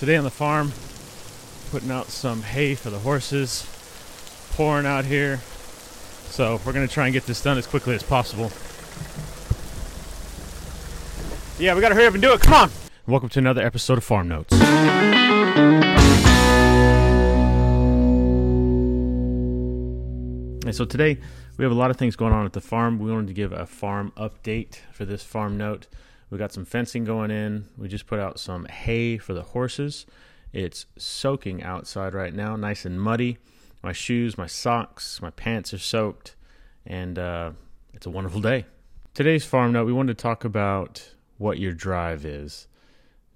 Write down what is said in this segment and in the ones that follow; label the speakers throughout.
Speaker 1: Today on the farm, putting out some hay for the horses, pouring out here. So we're gonna try and get this done as quickly as possible. Yeah, we gotta hurry up and do it. Come on. Welcome to another episode of Farm Notes. And so today we have a lot of things going on at the farm. We wanted to give a farm update for this farm note. We got some fencing going in. We just put out some hay for the horses. It's soaking outside right now, nice and muddy. My shoes, my socks, my pants are soaked, and uh, it's a wonderful day. Today's farm note, we wanted to talk about what your drive is.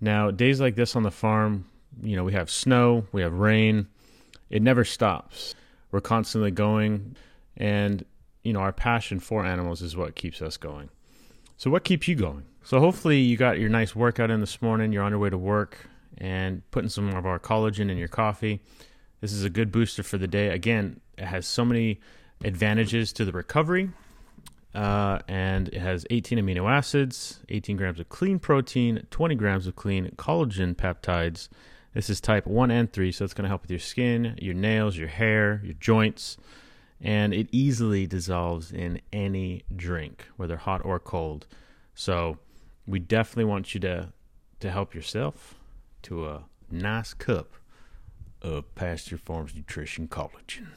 Speaker 1: Now, days like this on the farm, you know, we have snow, we have rain, it never stops. We're constantly going, and, you know, our passion for animals is what keeps us going. So, what keeps you going? So, hopefully, you got your nice workout in this morning, you're on your way to work, and putting some of our collagen in your coffee. This is a good booster for the day. Again, it has so many advantages to the recovery. Uh, and it has 18 amino acids, 18 grams of clean protein, 20 grams of clean collagen peptides. This is type 1 and 3, so it's going to help with your skin, your nails, your hair, your joints, and it easily dissolves in any drink, whether hot or cold. So, we definitely want you to to help yourself to a nice cup of Pasture Farms Nutrition Collagen.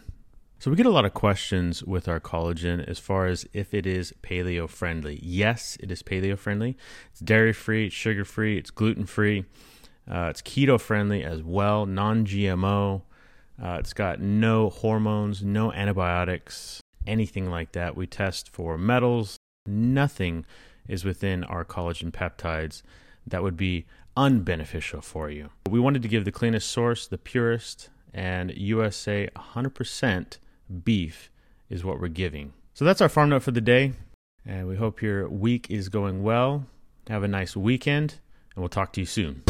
Speaker 1: So, we get a lot of questions with our collagen as far as if it is paleo friendly. Yes, it is paleo friendly. It's dairy free, it's sugar free, it's gluten free, uh, it's keto friendly as well, non GMO. Uh, it's got no hormones, no antibiotics, anything like that. We test for metals. Nothing is within our collagen peptides that would be unbeneficial for you. We wanted to give the cleanest source, the purest, and USA 100% beef is what we're giving. So that's our farm note for the day. And we hope your week is going well. Have a nice weekend, and we'll talk to you soon.